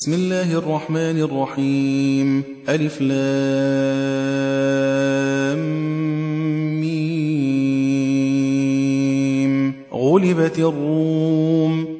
بسم الله الرحمن الرحيم. ألف لام غلبت الروم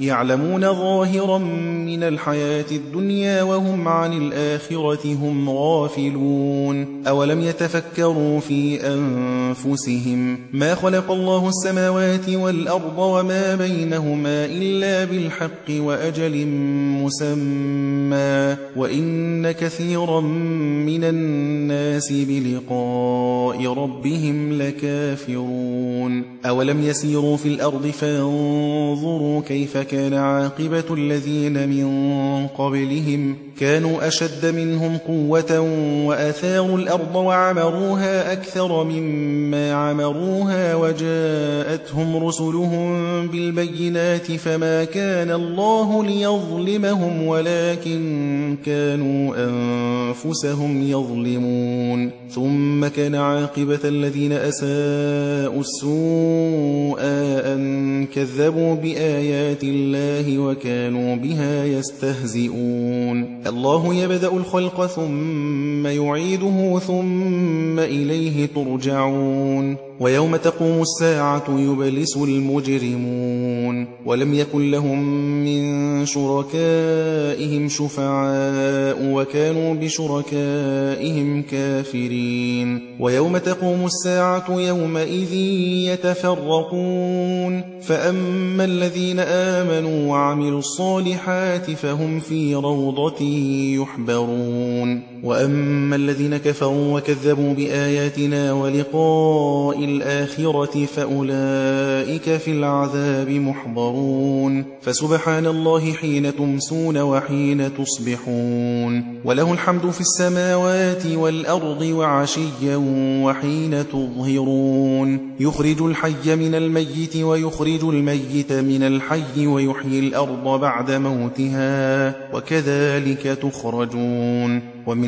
يعلمون. ظاهرا من الحياة الدنيا وهم عن الآخرة هم غافلون. أولم يتفكروا في أنفسهم؟ ما خلق الله السماوات والأرض وما بينهما إلا بالحق وأجل مسمى. وإن كثيرا من الناس بلقاء ربهم لكافرون. أولم يسيروا في الأرض فانظروا كيف كان عاقبة الذين من قبلهم. كانوا أشد منهم قوة وأثاروا الأرض وعمروها أكثر مما عمروها وجاءتهم رسلهم بالبينات فما كان الله ليظلمهم ولكن كانوا أنفسهم يظلمون. ثم كان عاقبة الذين أساءوا السوء أن كذبوا بآيات الله وكانوا بها يستهزئون. الله يبدأ الخلق ثم يعيده ثم إليه ترجعون. ويوم تقوم الساعة يبلس المجرمون ولم يكن لهم من شركائهم شفعاء وكانوا بشركائهم كافرين ويوم تقوم الساعة يومئذ يتفرقون فأما الذين آمنوا وعملوا الصالحات فهم في روضة يحبرون وأما الذين كفروا وكذبوا بآياتنا ولقاء الآخرة فأولئك في العذاب محضرون. فسبحان الله حين تمسون وحين تصبحون. وله الحمد في السماوات والأرض وعشيا وحين تظهرون. يخرج الحي من الميت ويخرج الميت من الحي ويحيي الأرض بعد موتها وكذلك تخرجون. ومن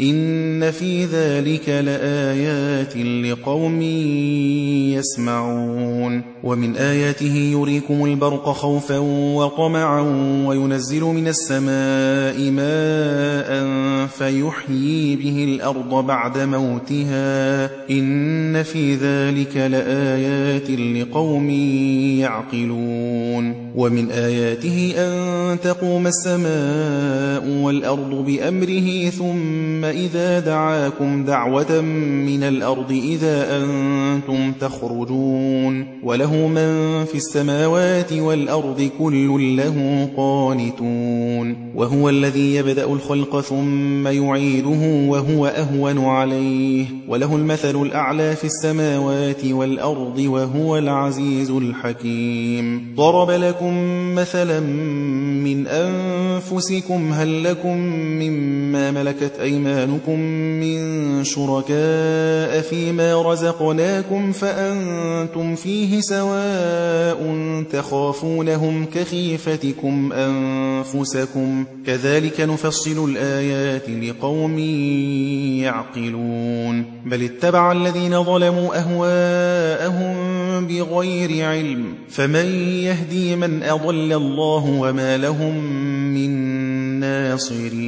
إن في ذلك لآيات لقوم يسمعون. ومن آياته يريكم البرق خوفا وطمعا وينزل من السماء ماء فيحيي به الأرض بعد موتها. إن في ذلك لآيات لقوم يعقلون. ومن آياته أن تقوم السماء والأرض بأمره ثم إذا دعاكم دعوة من الأرض إذا أنتم تخرجون وله من في السماوات والأرض كل له قانتون وهو الذي يبدأ الخلق ثم يعيده وهو أهون عليه وله المثل الأعلى في السماوات والأرض وهو العزيز الحكيم ضرب لكم مثلا من أنفسكم هل لكم مما ملكت أيمانكم من شركاء فيما رزقناكم فأنتم فيه سواء تخافونهم كخيفتكم أنفسكم كذلك نفصل الآيات لقوم يعقلون بل اتبع الذين ظلموا أهواءهم بغير علم فمن يهدي من أضل الله وما لهم من ناصرين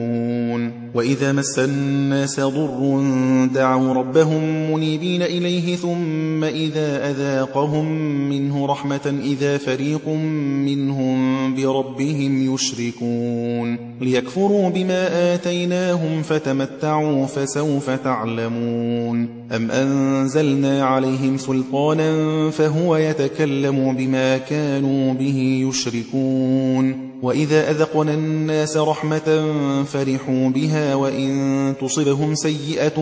وإذا مس الناس ضر دعوا ربهم منيبين إليه ثم إذا أذاقهم منه رحمة إذا فريق منهم بربهم يشركون. ليكفروا بما آتيناهم فتمتعوا فسوف تعلمون. أم أنزلنا عليهم سلطانا فهو يتكلم بما كانوا به يشركون. وإذا أذقنا الناس رحمة فرحوا بها وإن تصبهم سيئة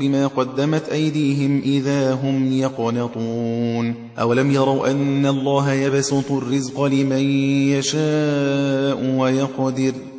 بما قدمت أيديهم إذا هم يقنطون. أولم يروا أن الله يبسط الرزق لمن يشاء ويقدر؟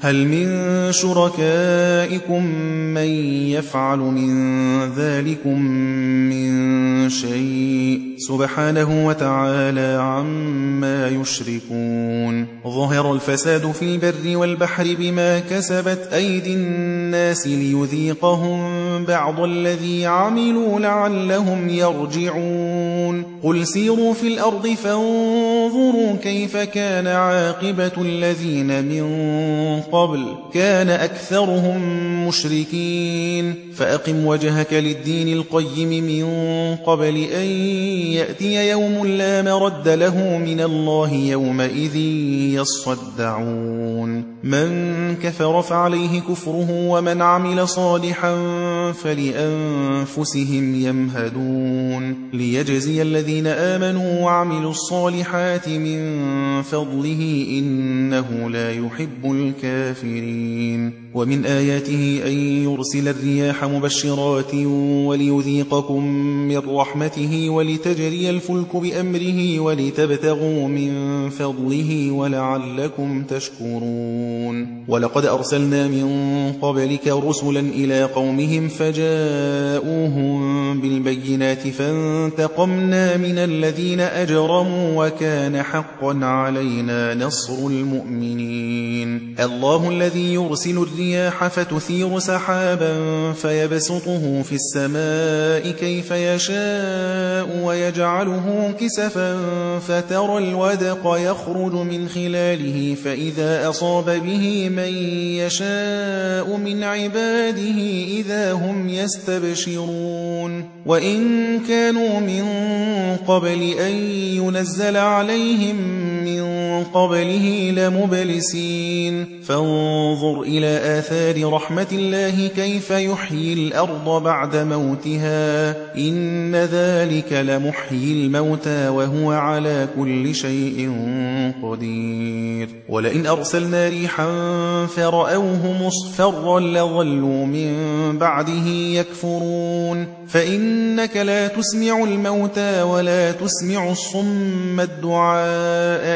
هل من شركائكم من يفعل من ذلكم من شيء؟ سبحانه وتعالى عما يشركون. ظهر الفساد في البر والبحر بما كسبت أيدي الناس ليذيقهم بعض الذي عملوا لعلهم يرجعون. قل سيروا في الأرض فانظروا كيف كان عاقبة الذين من قبل. كان أكثرهم مشركين. فأقم وجهك للدين القيم من قبل أن يأتي يوم لا مرد له من الله يومئذ يصدعون. من كفر فعليه كفره ومن عمل صالحا فلأنفسهم يمهدون. ليجزي الذين آمنوا وعملوا الصالحات من فضله إنه لا يحب الكافرين ومن آياته أن يرسل الرياح مبشرات وليذيقكم من رحمته ولتجري الفلك بأمره ولتبتغوا من فضله ولعلكم تشكرون ولقد أرسلنا من قبلك رسلا إلى قومهم فجاءوهم بالبينات فانتقمنا من الذين أجرموا وكان حقا علينا نصر المؤمنين. الله الذي يرسل الرياح فتثير سحابا فيبسطه في السماء كيف يشاء ويجعله كسفا فترى الودق يخرج من خلاله فإذا أصاب به من يشاء من عباده إذا هم يستبشرون. وإن كانوا من قبل أن ينزل عليهم من قبله لمبلسين. فانظر إلى آثار رحمة الله كيف يحيي الأرض بعد موتها. إن ذلك لمحيي الموتى وهو على كل شيء قدير. ولئن أرسلنا ريحا فرأوه مصفرا لظلوا من بعده يكفرون. فإنك لا تسمع الموتى ولا تسمع الصم الدعاء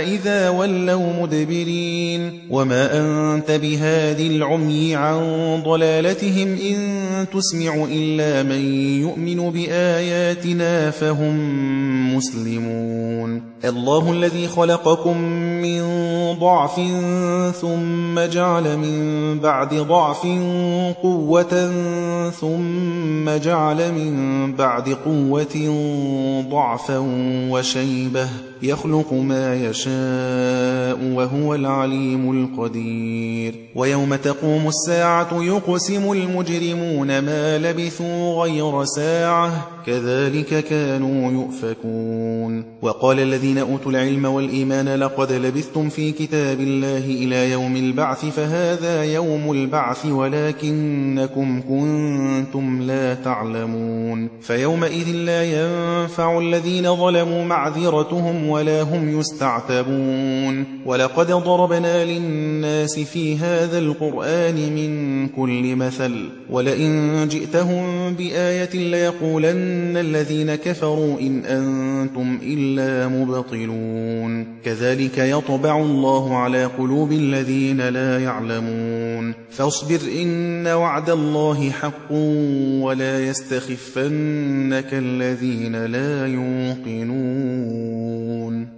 إذا ولوا مدبرين وما أنت بهادي العمي عن ضلالتهم إن تسمع إلا من يؤمن بآياتنا فهم مسلمون الله الذي خلقكم من ضعف ثم جعل من بعد ضعف قوة ثم جعل من بعد قوة ضعفا وشيبة يخلق ما يشاء وهو العليم القدير. ويوم تقوم الساعة يقسم المجرمون ما لبثوا غير ساعة كذلك كانوا يؤفكون. وقال الذين أوتوا العلم والإيمان لقد لبثتم في كتاب الله إلى يوم البعث فهذا يوم البعث ولكنكم كنتم لا تعلمون. فيومئذ لا ينفع الذين ظلموا معذرتهم ولا هم يستعتبون. ولقد ضربنا للناس في هذا القرآن من كل مثل. ولئن جئتهم بآية ليقولن الذين كفروا إن أنتم إلا مبطلون. كذلك يطبع الله على قلوب الذين لا يعلمون. فاصبر إن وعد الله حق ولا يستخفنك الذين لا يوقنون. nun